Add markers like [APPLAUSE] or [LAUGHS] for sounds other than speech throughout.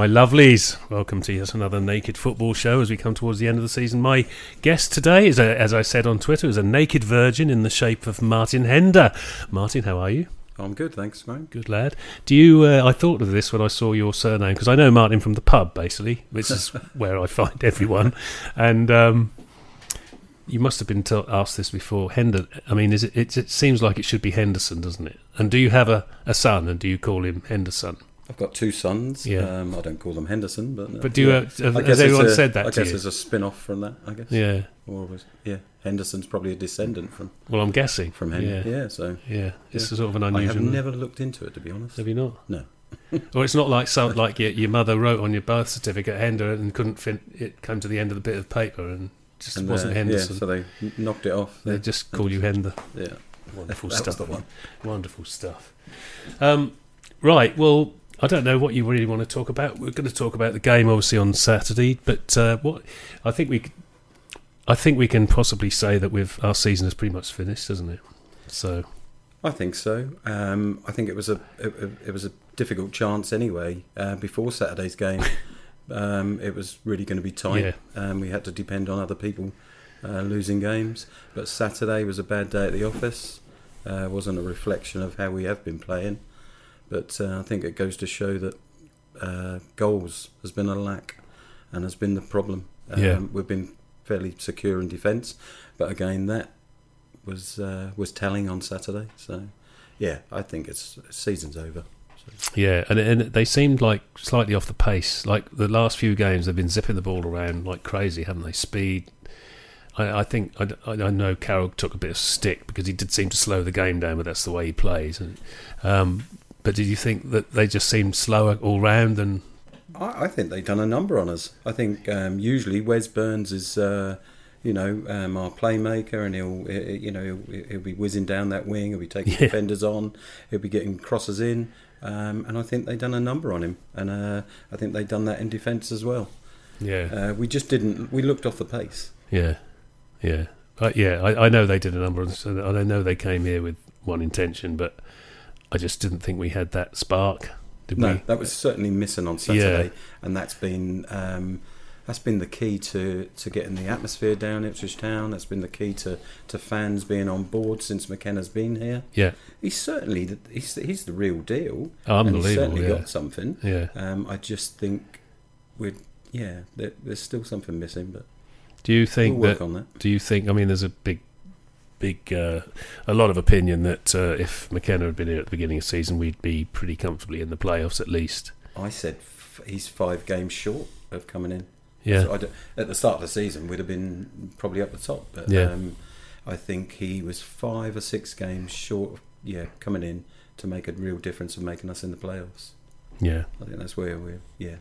My lovelies. Welcome to yet another Naked Football show as we come towards the end of the season. My guest today is, a, as I said on Twitter, is a naked virgin in the shape of Martin Hender. Martin, how are you? I'm good, thanks, mate. Good lad. Do you? Uh, I thought of this when I saw your surname because I know Martin from the pub, basically, which is [LAUGHS] where I find everyone. And um, you must have been to- asked this before. Hender. I mean, is it, it? It seems like it should be Henderson, doesn't it? And do you have a, a son? And do you call him Henderson? I've got two sons. Yeah. Um, I don't call them Henderson, but uh, But do you? yeah. Uh, have, I has everyone a- said that I guess you? it's a spin-off from that. I guess. Yeah. Or was yeah, Henderson's probably a descendant from Well, I'm guessing from Hen. Yeah. Yeah. so Yeah, it's Yeah. sort of an unusual. I have never looked into it to be honest. Have you not? No. [LAUGHS] or it's not like some [LAUGHS] like your, your mother wrote on your birth certificate Hender and couldn't fin- it came to the end of the bit of paper and just And, wasn't uh, Henderson. Yeah, so they knocked it off. they just call you Hender. Yeah. Wonderful [LAUGHS] stuff. Wonderful stuff. Um, right. Well, I don't know what you really want to talk about. We're going to talk about the game, obviously, on Saturday. But uh, what I think we, I think we can possibly say that with our season is pretty much finished, isn't it? So I think so. Um, I think it was a it, it was a difficult chance anyway. Uh, before Saturday's game, [LAUGHS] um, it was really going to be tight. Yeah. Um, we had to depend on other people uh, losing games. But Saturday was a bad day at the office. Uh, wasn't a reflection of how we have been playing. But uh, I think it goes to show that uh, goals has been a lack and has been the problem. Um, Yeah. We've been fairly secure in defence, but again that was uh, was telling on Saturday. So yeah, I think it's season's over. Yeah, and and they seemed like slightly off the pace. Like the last few games, they've been zipping the ball around like crazy, haven't they? Speed. I, I think I, I I know Carroll took a bit of stick because he did seem to slow the game down, but that's the way he plays. And, um, but did you think that they just seemed slower all round? And I, I think they've done a number on us. I think um, usually Wes Burns is, uh, you know, um, our playmaker, and he'll, he- you know, he'll, he'll be whizzing down that wing. He'll be taking Yeah. defenders on. He'll be getting crosses in, um, and I think they've done a number on him. And uh, I think they've done that in defence as well. yeah, Uh, we just didn't. We looked off the pace. yeah, yeah, uh, yeah. I, I know they did a number, and I know they came here with one intention, but I just didn't think we had that spark. Did No, we? that was certainly missing on Saturday, and that's been um, that's been the key to, to getting the atmosphere down Ipswich Town. That's been the key to, to fans being on board since McKenna's been here. Yeah, He's certainly the, he's he's the real deal. and he's certainly Yeah, got something. yeah. Um, I just think we're yeah, there, there's still something missing, but Do you think we'll work that? on that. Do you think? I mean, there's a big, big, uh, a lot of opinion that uh, if McKenna had been here at the beginning of the season, we'd be pretty comfortably in the playoffs at least. I said f- he's five games short of coming in. Yeah, So I at the start of the season, we'd have been probably up the top. But Yeah. um, I think he was five or six games short of yeah coming in to make a real difference of making us in the playoffs. yeah. I think that's where we're yeah.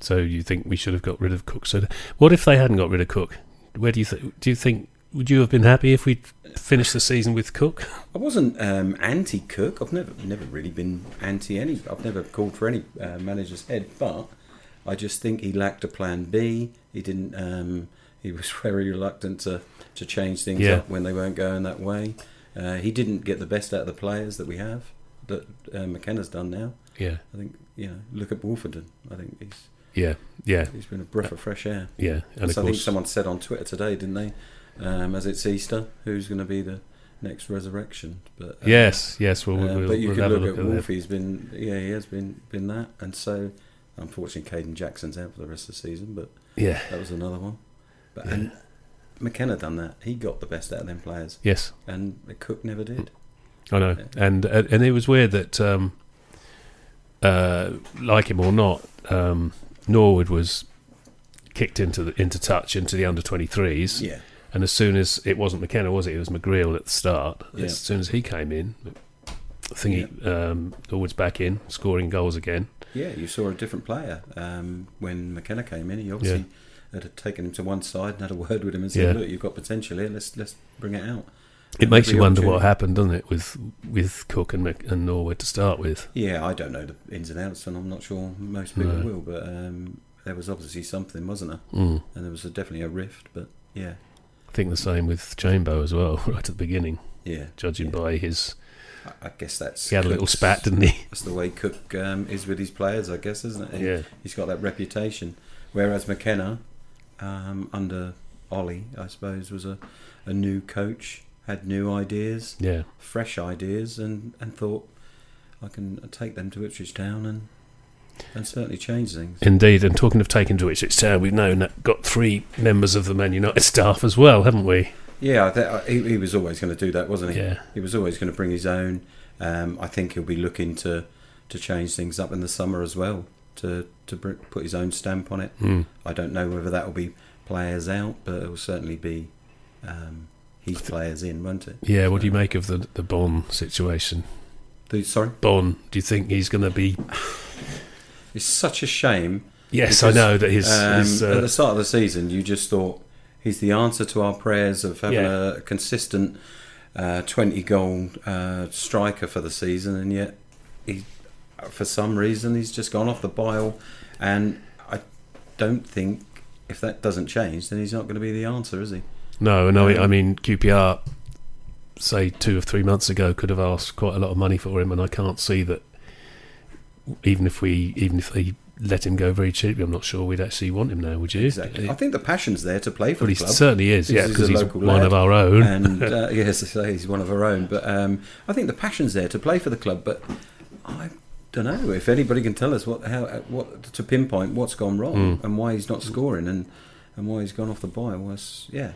So you think we should have got rid of Cook? So what if they hadn't got rid of Cook? Where do you th- do you think? Would you have been happy if we'd finished the season with Cook? I wasn't um, anti Cook. I've never never really been anti any. I've never called for any uh, manager's head, but I just think he lacked a plan B. He didn't. Um, he was [LAUGHS] very reluctant to to change things Yeah. up when they weren't going that way. Uh, he didn't get the best out of the players that we have that uh, McKenna's done now. Yeah, I think you know. Look at Woolfenden. I think he's yeah, yeah, he's been a breath of fresh air. yeah. And So I think someone said on Twitter today, didn't they? Um, as it's Easter, who's going to be the next resurrection? But uh, yes, yes. Well, we'll, we'll, but you we'll can look, look at at. Wolfie. He's been yeah, he has been been that, and so unfortunately, Kayden Jackson's out for the rest of the season. But Yeah, that was another one. But Yeah. and McKenna done that. He got the best out of them players, yes. and Cook never did. I know, and uh, and it was weird that, um, uh, like him or not, um, Norwood was kicked into the into touch into the under twenty threes, Yeah, and as soon as it wasn't McKenna, was it? It was McGreal at the start. Yeah. As soon as he came in, I think he, um, Norwood's back in scoring goals again. yeah. You saw a different player um, when McKenna came in. He obviously had taken him to one side and had a word with him and said, Yeah. "Look, you've got potential here. Let's let's bring it out." It And makes you wonder what happened, doesn't it, with with Cook and Mc, and Norwood to start with? Yeah, I don't know the ins and outs, and I'm not sure most people No. will. But um, there was obviously something, wasn't there? Mm. And there was a, definitely a rift. But yeah, I think the same with Chambo as well, [LAUGHS] right at the beginning, yeah, judging Yeah. by his I- guess that's He had a little spat, didn't he? That's the way Cook um, is with his players, I guess, isn't it? He- Yeah. He's got that reputation. Whereas McKenna, um, under Ollie, I suppose, was a, a new coach, had new ideas, Yeah. fresh ideas, and, and thought, I can take them to Ipswich Town and and certainly change things. Indeed, and talking of taking to Ipswich Town, we've now got three members of the Man United staff as well, haven't we? Yeah, I th- he, he was always going to do that, wasn't he? Yeah. He was always going to bring his own. Um, I think he'll be looking to, to change things up in the summer as well, to to br- put his own stamp on it. Mm. I don't know whether that will be players out, but it will certainly be um, his players in, won't it? Yeah, what do you make of the the Bonne situation? The, sorry, Bonne, do you think he's going to be? It's such a shame. Yes, Because, I know that his, um, his at uh, the start of the season, you just thought he's the answer to our prayers of having Yeah. a consistent uh, twenty goal uh, striker for the season, and yet he, for some reason, he's just gone off the bile. And I don't think if that doesn't change, then he's not going to be the answer, is he? no, no. I um, mean, QPR, say two or three months ago, could have asked quite a lot of money for him, and I can't see that. Even if we, even if they let him go very cheaply, I'm not sure we'd actually want him now. Would you? Exactly. I think the passion's there to play for Well, the club. certainly is. He's- Yeah, because a he's, one of our own. and [LAUGHS] uh, yes, he's one of our own. But um, I think the passion's there to play for the club. But I don't know if anybody can tell us what how what to pinpoint what's gone wrong Mm. and why he's not scoring and and why he's gone off the bile was yeah,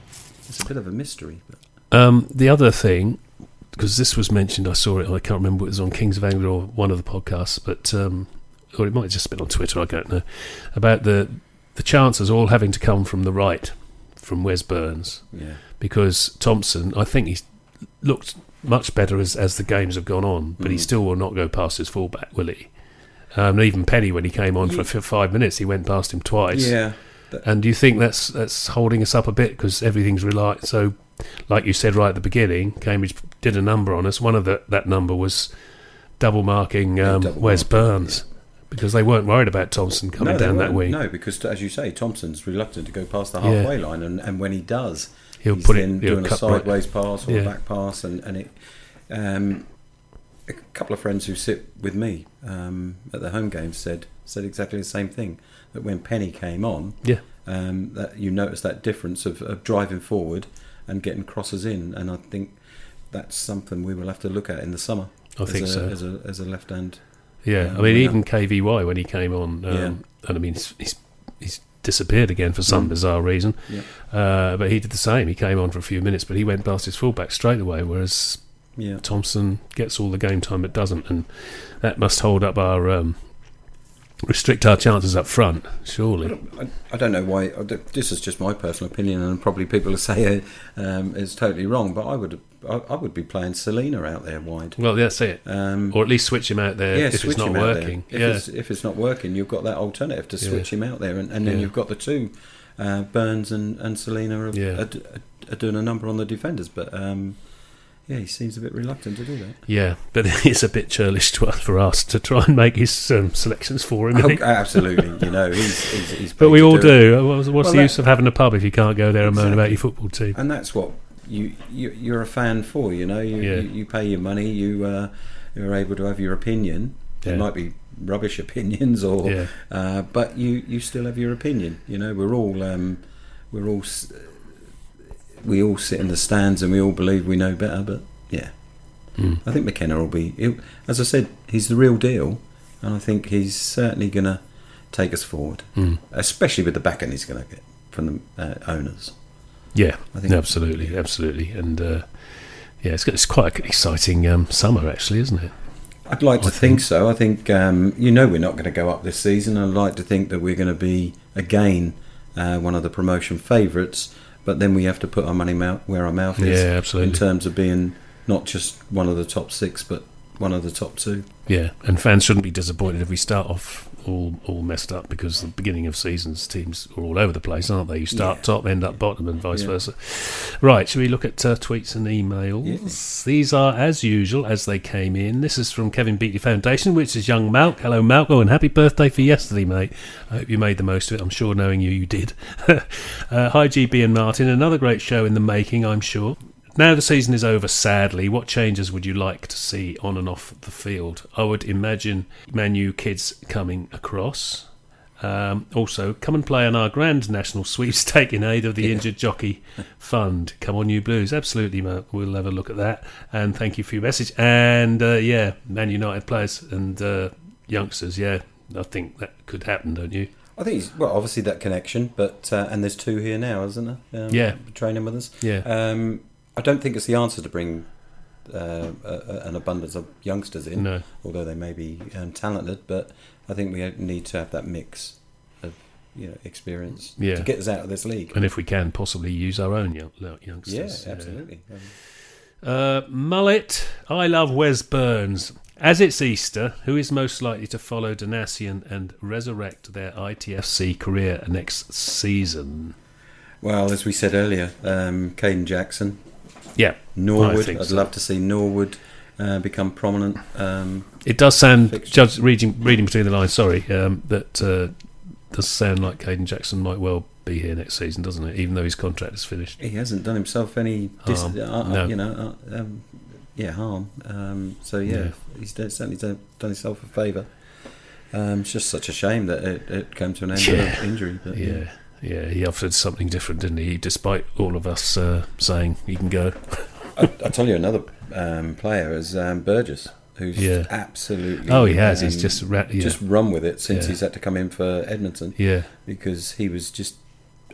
it's a bit of a mystery. But Um, the other thing, because this was mentioned, I saw it. I can't remember. It was on Kings of Anglia or one of the podcasts, but um, or it might have just been on Twitter. I don't know about the the chances all having to come from the right, from Wes Burns, yeah, because Thompson. I think he's looked much better as as the games have gone on, but he Mm. still will not go past his fullback, will he? Um, and even Penney, when he came on for five minutes, he went past him twice. yeah, And do you think that's that's holding us up a bit because everything's relied so, like you said right at the beginning, Cambridge did a number on us. One of the, that number was double marking um, double Wes marking, Burns because they weren't worried about Thompson coming no, down that wing. No, because as you say, Thompson's reluctant to go past the Yeah. halfway line, and, and when he does, He'll put in doing a cut right. sideways pass or Yeah. a back pass, and and it. Um, a couple of friends who sit with me um, at the home games said said exactly the same thing. That when Penney came on, Yeah. um, that you notice that difference of, of driving forward and getting crosses in, and I think that's something we will have to look at in the summer. I as think a, so. As a as a left hand, Yeah, Um, I mean, even KVY when he came on, um, Yeah. and I mean, he's, he's he's disappeared again for some Mm. bizarre reason. Yeah. Uh, but he did the same. He came on for a few minutes, but he went past his fullback straight away. Whereas yeah. Thompson gets all the game time, but doesn't, and that must hold up our um, restrict our chances up front. I Surely, don't, I, I don't know why. I don't- This is just my personal opinion, and probably people will [LAUGHS] say it, um, it's totally wrong. But I would, I, I would be playing Celina out there wide, well, that's it. um, Or at least switch him out there yeah, if it's not working. If, Yeah, it's, if it's not working, you've got that alternative to Yeah. switch him out there, and, and then Yeah. you've got the two, uh, Burns and, and Celina are, Yeah. are, are doing a number on the defenders. But um, yeah, he seems a bit reluctant to do that. yeah, but [LAUGHS] it's a bit churlish to, for us to try and make his um, selections for him. Oh, absolutely, you know, he's, he's, he's [LAUGHS] But we all do. What's, what's Well, the that- use of having a pub if you can't go there and moan about your football team? and that's what you, you you're a fan for. You know, you Yeah. you, you pay your money. You uh, you're able to have your opinion. It Yeah. might be rubbish [LAUGHS] opinions, or Yeah. uh, but you you still have your opinion. You know, we're all um, we're all s- we all sit in the stands and we all believe we know better. But yeah, Mm. I think McKenna will be. He'll, as I said, he's the real deal, and I think he's certainly going to take us forward, Mm. especially with the backing he's going to get from the uh, owners. Yeah, I think absolutely, absolutely, and uh, yeah, it's, it's quite an exciting um, summer, actually, isn't it? I'd like to think, think- so. I think um, you know we're not going to go up this season. I'd like to think that we're going to be again uh, one of the promotion favourites, but then we have to put our money where our mouth is Yeah, absolutely. in terms of being not just one of the top six, but one of the top two. Yeah, and fans shouldn't be disappointed if we start off all all messed up because the beginning of seasons teams are all over the place, aren't they? You start Yeah. top, end up bottom, and vice Yeah. versa. Right, shall we look at uh, tweets and emails? These are as usual as they came in. This is from Kevin Beattie Foundation, which is young Malk. Hello, Malk. Oh, and happy birthday for yesterday, mate. I hope you made the most of it. I'm sure, knowing you, you did. [LAUGHS] uh, hi, GB and Martin. Another great show in the making, I'm sure. Now the season is over, sadly, what changes would you like to see on and off the field? I would imagine Manu kids coming across. Um, also, come and play on our grand national sweepstake in aid of the Yeah. Injured Jockey Fund. Come on, you Blues. Absolutely, Mark. We'll have a look at that. And thank you for your message. And uh, yeah, Man United players and uh, youngsters. Yeah, I think that could happen, don't you? I think he's well, obviously that connection, but uh, and there's two here now, isn't there? Um, Yeah. training with us. Yeah. Um, I don't think it's the answer to bring uh, an abundance of youngsters in, No. although they may be um, talented. But I think we need to have that mix of you know experience Yeah. to get us out of this league. And if we can, possibly use our own young, Yeah, youngsters. absolutely. Um, Uh, Mullet, I love Wes Burns. As it's Easter, who is most likely to follow Donacien and resurrect their ITFC career next season? well, as we said earlier, um, Kayden Jackson, Yeah, Norwood. I'd so. love to see Norwood uh, become prominent. Um, it does sound, judge, reading, reading between the lines, sorry, um, that uh, does sound like Kayden Jackson might well be here next season, doesn't it? Even though his contract is finished. he hasn't done himself any, dis- Harm. uh, uh, No. you know, uh, um, yeah, harm. Um, so yeah, Yeah. he's done, certainly done, done himself a favour. Um, it's just such a shame that it, it came to an end [LAUGHS] Yeah. with injury. But, Yeah, yeah, he offered something different, didn't he? Despite all of us uh, saying he can go. I, I'll tell you another um, player is um, Burgess, who's Yeah. absolutely. Oh, he has. He's um, just ra- yeah, just run with it since Yeah. he's had to come in for Edmundson yeah. because he was just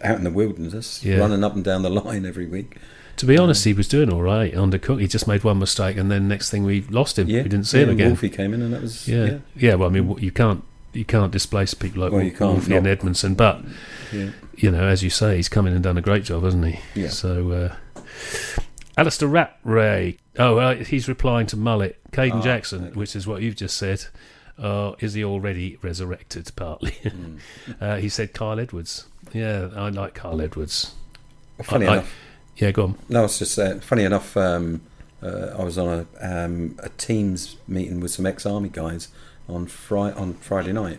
out in the wilderness, Yeah. running up and down the [LAUGHS] line every week. To be honest, he was doing all right under Cook. He just made one mistake, and then next thing we lost him. Yeah, we didn't see yeah, him again. Wolfie came in, and that was yeah. yeah, Well, I mean, you can't you can't displace people like Well, you can't Wolfie and Edmundson, but yeah. you know, as you say, he's come in and done a great job, hasn't he? Yeah. So, uh, Alistair Rattray. Oh, uh, he's replying to Mullet. Kayden Ah, Jackson, okay. which is what you've just said. Uh, is he already resurrected? Partly. [LAUGHS] Mm. uh, he said Kyle Edwards. Yeah, I like Kyle Edwards. Funny I- I- enough, Yeah, go on. no, it's just uh, funny enough. Um, uh, I was on a um, a teams meeting with some ex-army guys on Fri- on Friday night,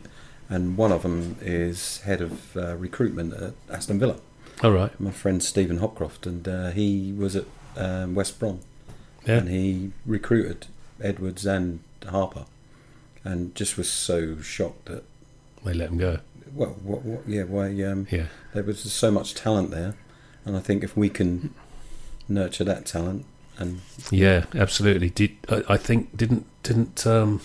and one of them is head of uh, recruitment at Aston Villa. All right. My friend Stephen Hopcroft, and uh, he was at um, West Brom, Yeah. and he recruited Edwards and Harper, and just was so shocked that They let him go. well, what, what, yeah, why um, Yeah. there was so much talent there, and I think if we can nurture that talent and Yeah, absolutely. Did I, I think didn't didn't um,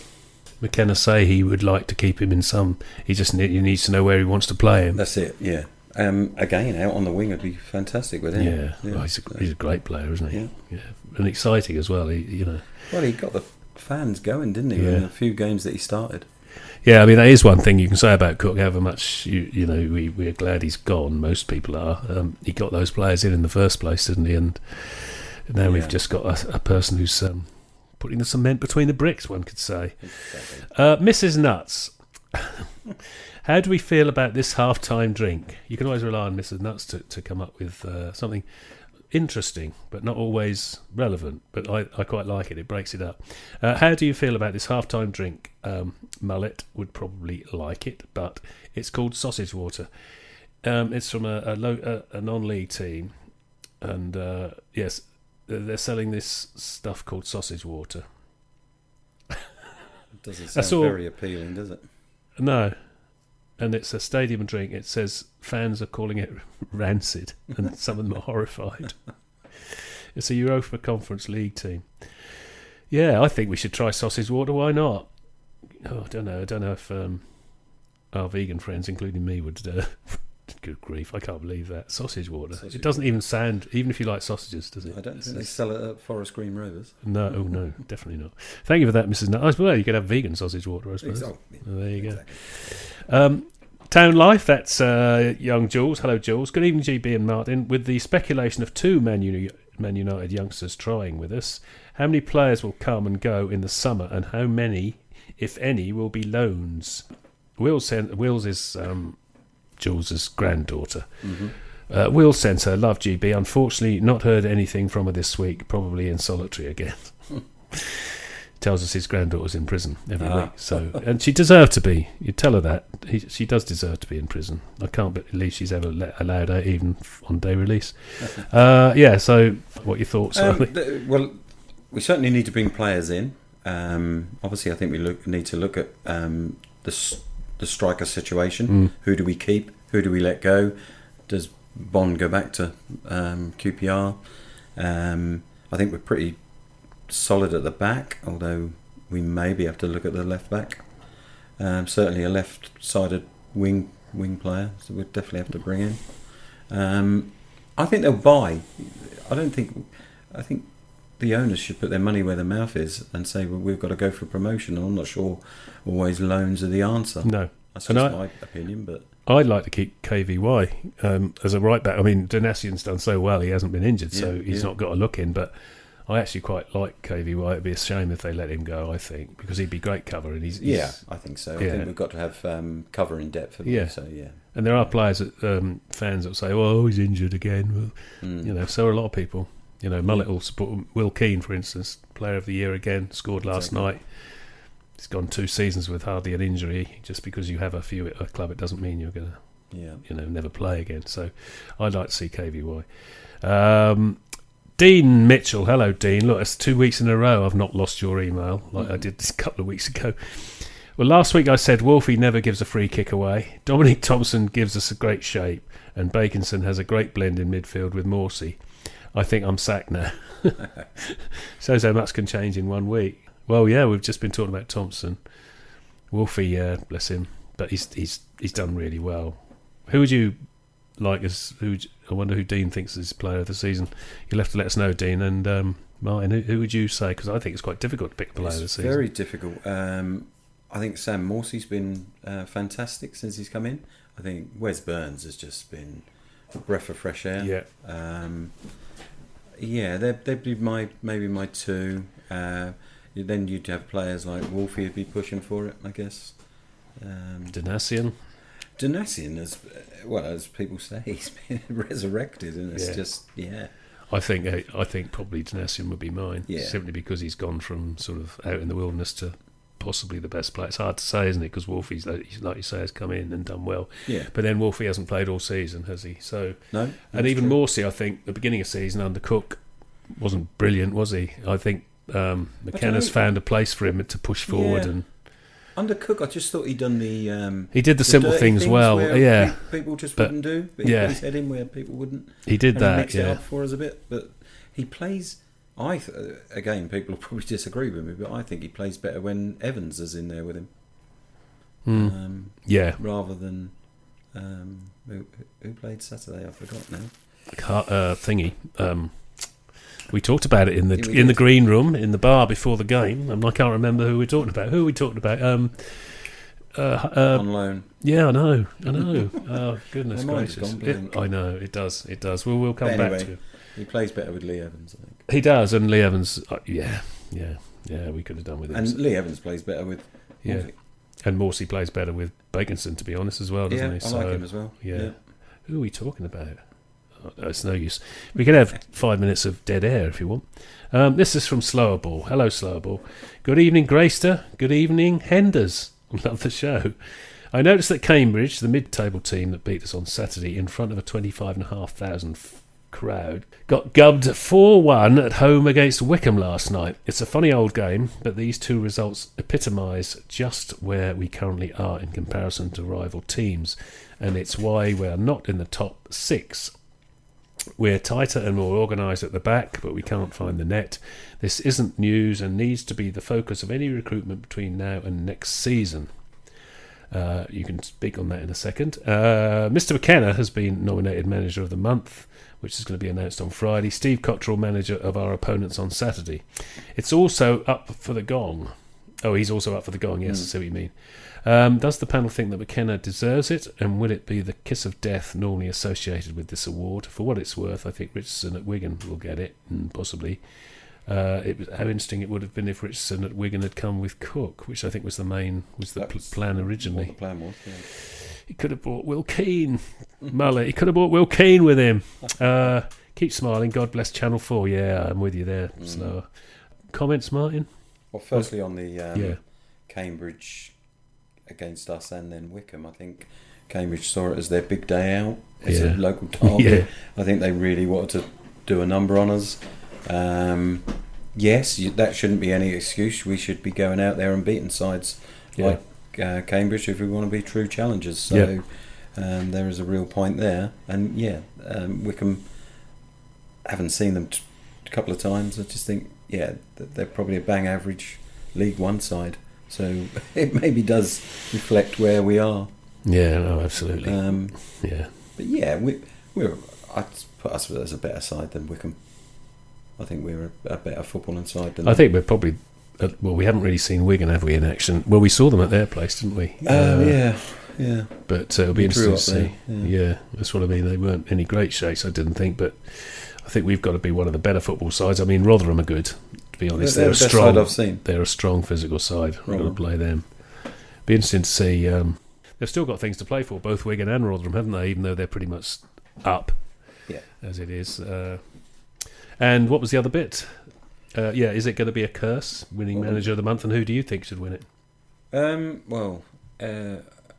McKenna say he would like to keep him in some? He just need, he needs to know where he wants to play him. that's it. Yeah. Um, again, out on the wing would be fantastic with him. Yeah, Well, he's, a, he's a great player, isn't he? Yeah. Yeah, and exciting as well. He, you know. Well, he got the fans going, didn't he? Yeah. In a few games that he started. Yeah, I mean that is one thing you can say about Cook. However much you you know we we're glad he's gone. Most people are. Um, he got those players in in the first place, didn't he? And now Yeah. we've just got a, a person who's um, putting the cement between the bricks. One could say. Exactly. Uh, Mrs. Nuts, [LAUGHS] how do we feel about this half-time drink? You can always rely on Mrs. Nuts to, to come up with uh, something interesting, but not always relevant. But I, I quite like it. It breaks it up. Uh, how do you feel about this half-time drink? Um, Mullet would probably like it, but it's called sausage water. Um, it's from a, a, low, a, a non-league team, and uh, yes, they're selling this stuff called sausage water. It doesn't sound all- very appealing, does it? No. And it's a stadium drink. It says fans are calling it [LAUGHS] rancid, and some of them are horrified. [LAUGHS] It's a Europa Conference League team. Yeah, I think we should try sausage water. Why not? Oh, I don't know. I don't know if um, our vegan friends, including me, would. Uh, good grief! I can't believe that sausage water. Sausage it doesn't even sound. Even if you like sausages, does it? I don't think they sell it at Forest Green Rovers. No, oh no, definitely not. Thank you for that, Mrs. Nutt. Well, you could have vegan sausage water, I suppose. Exactly. Oh, there you go. Um, Town Life, that's uh, young Jules. Hello, Jules. Good evening, GB and Martin. With the speculation of two Man, Uni- Man United youngsters trying with us, how many players will come and go in the summer, and how many, if any, will be loans? Will sent Will's is um, Jules's granddaughter. Mhm. Uh, Will sent her love GB. Unfortunately, not heard anything from her this week. Probably in solitary again. [LAUGHS] tells us his granddaughter's in prison every Ah. week. So, and she deserved to be. You tell her that he, she does deserve to be in prison. I can't believe she's ever let, allowed out, even on day release. [LAUGHS] Uh, yeah. So, what are your thoughts? Um, th- well, we certainly need to bring players in. Um, obviously, I think we look, need to look at um, the s- the striker situation. Mm. Who do we keep? Who do we let go? Does Bonne go back to um, QPR? Um, I think we're pretty solid at the back, although we maybe have to look at the left back. Um, certainly, a left-sided wing wing player, so we'd definitely have to bring in. Um, I think they'll buy. I don't think. I think the owners should put their money where their mouth is and say, "Well, we've got to go for promotion." I'm not sure always loans are the answer. no. That's And just I- my opinion, but I'd like to keep KVY um, as a right back. I mean, Donacien's done so well; he hasn't been injured, so he's yeah. not got a look in. But I actually quite like KVY. It'd be a shame if they let him go. I think because he'd be great cover, and he's, he's yeah, I think so. I think we've got to have um, cover in depth. Yeah. So yeah, And there are players, that, um, fans that say, "Oh, he's injured again." Well, Mm. you know, so are a lot of people. You know, Mullet will support Will Keane, for instance, player of the year again, scored last Exactly. night. He's gone two seasons with hardly an injury. Just because you have a few at a club, it doesn't mean you're going to yeah. you know, never play again. So I'd like to see KVY. Um, Dean Mitchell, hello Dean. Look, it's two weeks in a row I've not lost your email like I Mhm. did this [LAUGHS] couple of weeks ago. Well, last week I said Wolfie never gives a free kick away. Dominic Thompson gives us a great shape, and Bakinson has a great blend in midfield with Morsy. I think I'm sacked now. Shows how much can change in one week. Well, yeah, we've just been talking about Thompson. Wolfie, uh, bless him, but he's he's he's done really well. Who would you like as? Who would I wonder who Dean thinks is player of the season. You'll have to let us know, Dean and um, Martin. Who, who would you say? Because I think it's quite difficult to pick a player of the It's season. very difficult. Um, I think Sam Morsy's been uh, fantastic since he's come in. I think Wes Burns has just been a breath of fresh air. yeah, Um, yeah, they'd, they'd be my maybe my two. Uh, then you'd have players like Wolfie would be pushing for it, I guess. Um, Donacien. Donacien, as well as people say, [LAUGHS] he's been resurrected, and it's Yeah. just yeah, I think uh, I think probably Donacien would be mine. Yeah. Simply because he's gone from sort of out in the wilderness to possibly the best player. It's hard to say, isn't it? Because Wolfie's like, you say has come in and done well, yeah. but then Wolfie hasn't played all season, has he? So No, and even true. Morsy, I think the beginning of season under Cook wasn't brilliant, was he? I think um, McKenna's found a place for him to push forward, Yeah. and under Cook, I just thought he'd done the um, he did the, the simple dirty things, well. Yeah, people just But- wouldn't do. But he yeah. put his head in where people wouldn't. he did and he that. mixed it Yeah, up for us a bit. But he plays. I th- again, people will [LAUGHS] probably disagree with me, but I think he plays better when Evans is in there with him, Mm. um, yeah. rather than um, who, who played Saturday. I forgot now. Car- uh, thingy. Um, we talked about it in the in the green room in the bar before the game, and I can't remember who we were talking about. Who we talking about? Um, uh, uh, on loan. yeah, I know, I know. [LAUGHS] oh goodness gracious! It- I know it does. It does. We'll we'll come But back to. it. He plays better with Lee Evans, I think. He does, and Lee Evans. Uh, yeah, yeah, yeah. We could have done with him. And Lee Evans plays better with. yeah, Morsy. and Morsy plays better with Bakinson, to be honest, as well, doesn't yeah, he? I like him as well. yeah. Who are we talking about? Oh, no, it's no use. We can have five minutes of dead air if you want. Um, this is from Slower Ball. Hello, Slower Ball. Good evening, Grayster. Good evening, Henders. [LAUGHS] Love the show. I noticed that Cambridge, the mid-table team that beat us on Saturday in front of a 25,500 f- crowd, got gubbed 4-1 at home against Wycombe last night. It's a funny old game, but these two results epitomise just where we currently are in comparison to rival teams, and it's why we're not in the top six. We're tighter and more organised at the back, but we can't find the net. This isn't news and needs to be the focus of any recruitment between now and next season. Uh, you can speak on that in a second. Uh, Mr. McKenna has been nominated Manager of the Month, which is going to be announced on Friday. Steve Cotterill, Manager of our opponents on Saturday. It's also up for the gong. Oh, he's also up for the gong, yes, I Mm. see what you mean. Um, does the panel think that McKenna deserves it, and will it be the kiss of death normally associated with this award? For what it's worth, I think Richardson at Wigan will get it, and possibly. Uh, it was, how interesting it would have been if Richardson at Wigan had come with Cook, which I think was the main was the pl- plan What originally. the plan was. Yeah. He could have brought Will Keane, Mullet. He could have brought Will Keane with him. Uh, keep smiling. God bless Channel Four. Yeah, I'm with you there. Mm. Slower comments, Martin. Well, firstly on the um, Yeah. Cambridge against us and then Wycombe, I think Cambridge saw it as their big day out. It's Yeah. a local [LAUGHS] target. Yeah. I think they really wanted to do a number on us. Um, yes, that shouldn't be any excuse. We should be going out there and beating sides Yeah. like uh, Cambridge if we want to be true challengers. So um, there is a real point there. And yeah, um, Wycombe, haven't seen them t- a couple of times. I just think, yeah, they're probably a bang average League One side. So [LAUGHS] it maybe does reflect where we are. Yeah, no, absolutely. Um, yeah. but yeah, we, we're. I'd put us as a better side than Wycombe. I think we're a, a better footballing side than. I think we're probably. Uh, well, we haven't really seen Wigan, have we, in action? Well, we saw them at their place, didn't we? Oh Uh, yeah, yeah. But uh, it'll be interesting to see. there, Yeah. yeah. that's what I mean. They weren't any great shakes, I didn't think, but I think we've got to be one of the better football sides. I mean, Rotherham are good, to be They're, honest. they're They're, the a best strong. side I've seen. They're a strong physical side. We're going to play them. Be interesting to see. Um, they've still got things to play for, both Wigan and Rotherham, haven't they? Even though they're pretty much up, Yeah. as it is. Uh, and what was the other bit? Uh, yeah, is it going to be a curse winning Well- manager of the month? And who do you think should win it? Um, well, uh,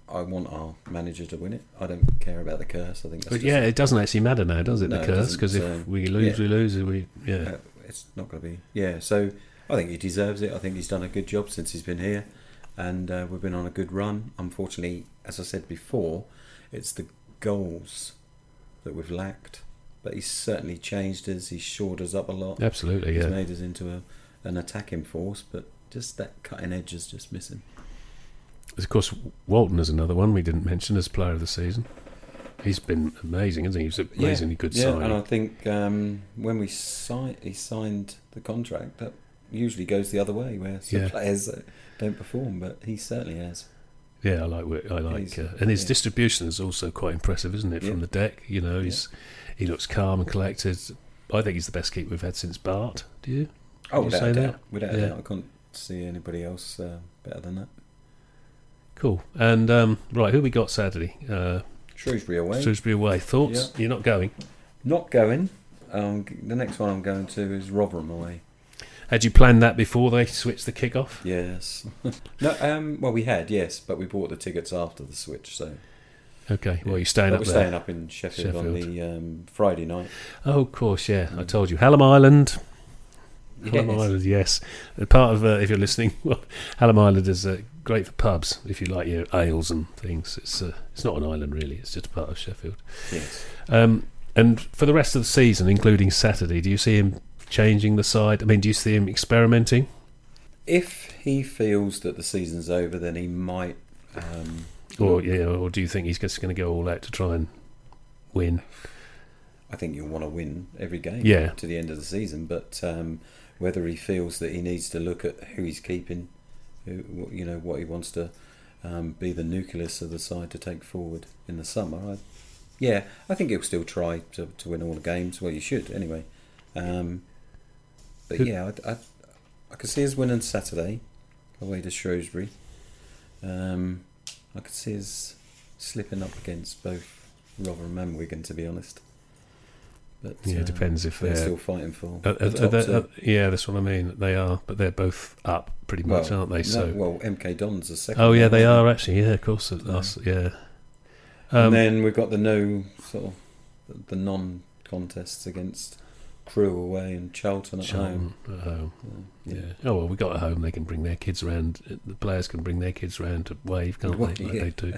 I want our manager to win it. I don't care about the curse. I think that's But yeah, it doesn't actually matter now, does it? No, the curse because if so, we lose, yeah. we lose. We yeah. Uh, it's not going to be. Yeah, so I think he deserves it. I think he's done a good job since he's been here, and uh, we've been on a good run. Unfortunately, as I said before, it's the goals that we've lacked. But he's certainly changed us. He's shored us up a lot. Absolutely, He's yeah. made us into a, an attacking force, but just that cutting edge is just missing. Of course, Walton is another one we didn't mention as player of the season. He's been amazing, hasn't he? He's an Yeah, amazingly good yeah, signing. and I think um, when we si- he signed the contract, that usually goes the other way, where some Yeah. players don't perform, but he certainly has. Yeah, I like. I like, uh, and his yeah. distribution is also quite impressive, isn't it? From the deck, you know, he's he looks calm and collected. I think he's the best keeper we've had since Bart. Do you? Oh, you without say a that? doubt. Without Yeah. a doubt. I can't see anybody else uh, better than that. Cool. And um, right, who we got Saturday? Uh, Shrewsbury away. Shrewsbury away. Thoughts? You're not going. Not going. Um, the next one I'm going to is Rotherham away. Had you planned that before they switched the kick-off? Yes. [LAUGHS] no. Um, well, we had yes, but we bought the tickets after the switch. So Okay. Well, you're staying but up we're there. staying up in Sheffield, on the um, Friday night. Oh, of course. Yeah, I Mm. told you. Kelham Island. Kelham Island, yes. Part of, uh, if you're listening, [LAUGHS] well, Kelham Island is uh, great for pubs if you like your ales and things. It's uh, it's not an island really; it's just a part of Sheffield. Yes. Um, and for the rest of the season, including Saturday, do you see him changing the side? I mean, do you see him experimenting? If he feels that the season's over, then he might. Um, Or yeah, or do you think he's just going to go all out to try and win? I think you'll want to win every game Yeah. to the end of the season. But um, whether he feels that he needs to look at who he's keeping, who, you know, what he wants to um, be the nucleus of the side to take forward in the summer, I, yeah, I think he'll still try to, to win all the games. Well, you should anyway. Um, but Who- yeah, I, I, I could see us winning Saturday away to Shrewsbury. Um, I could see us slipping up against both Rotherham and Wigan, to be honest. But Yeah, uh, it depends if they're they're. still fighting for Uh, the uh, uh, two. uh, yeah, that's what I mean. They are, but they're both up pretty much, Well, aren't they? no, So, well, MK Dons are second. oh yeah, they aren't actually. Yeah, of course. uh, Yeah. us, yeah. And Um, then we've got the no sort of the non contests against Crewe away and Charlton at home. At home. Yeah. Yeah. Oh well, we got at home. They can bring their kids around. The players can bring their kids around to wave, can't [LAUGHS] Well, they? Like yeah. they do.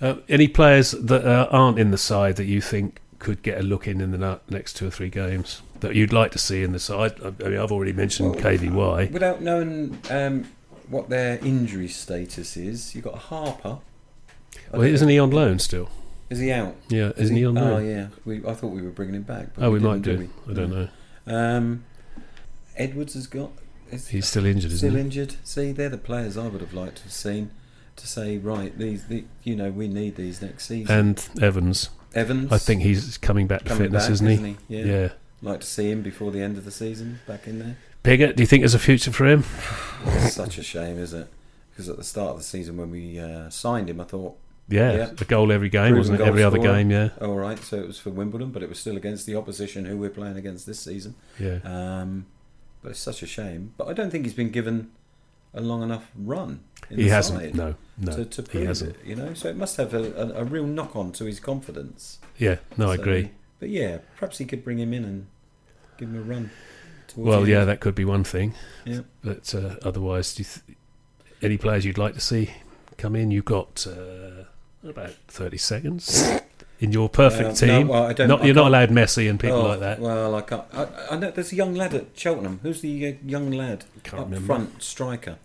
Uh, any players that uh, aren't in the side that you think could get a look in in the next two or three games that you'd like to see in the side? I, I mean, I've already mentioned Well, KVY. Without knowing um, what their injury status is, you've got Harper. Well, isn't he on loan still? Is he out? Yeah, Is isn't he, on Oh yeah, we, I thought we were bringing him back. But oh, we, didn't, might do. we? I don't know. Um, Edwards has got. Is He's still injured, isn't still he? Still injured. See, they're the players I would have liked to have seen to say, right, these, the, you know, we need these next season. And Evans, Evans, I think he's coming back to coming fitness, back, isn't he? Yeah. Yeah. Like to see him before the end of the season back in there. Bigger, do you think there's a future for him? It's [SIGHS] such a shame, isn't it? Because at the start of the season when we uh, signed him, I thought, Yeah, Yeah. a goal every game, Proven wasn't it? Every other game, yeah. all right, so it was for Wimbledon, but it was still against the opposition who we're playing against this season. Yeah. Um, But it's such a shame. But I don't think he's been given a long enough run. In He hasn't. side No, no, to, to he hasn't. it. You know, so it must have a, a, a real knock on to his confidence. Yeah, no, I agree. But yeah, perhaps he could bring him in and give him a run. Well, yeah, end. that could be one thing. Yeah. But uh, otherwise, do you th- any players you'd like to see come in? You've got uh, about thirty seconds in your perfect Uh, no, team. well, not, you're not allowed Messi and people Oh, like that. Well, I can't. I, I know there's a young lad at Cheltenham. Who's the uh, young lad Can't up remember. front striker?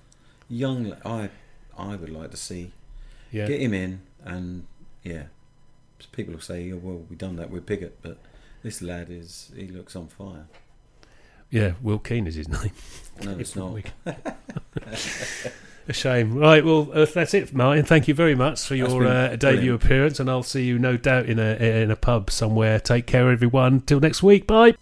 Young. I I would like to see Yeah, get him in and yeah. People will say, oh, "Well, we've done that with Pigott," but this lad is he looks on fire. yeah. Will Keane is his [LAUGHS] name. No, it's [LAUGHS] not. [LAUGHS] A shame. Right, well, uh, that's it, Martin. Thank you very much for your uh, debut appearance, and I'll see you no doubt in a in a pub somewhere. Take care, everyone. Till next week. Bye.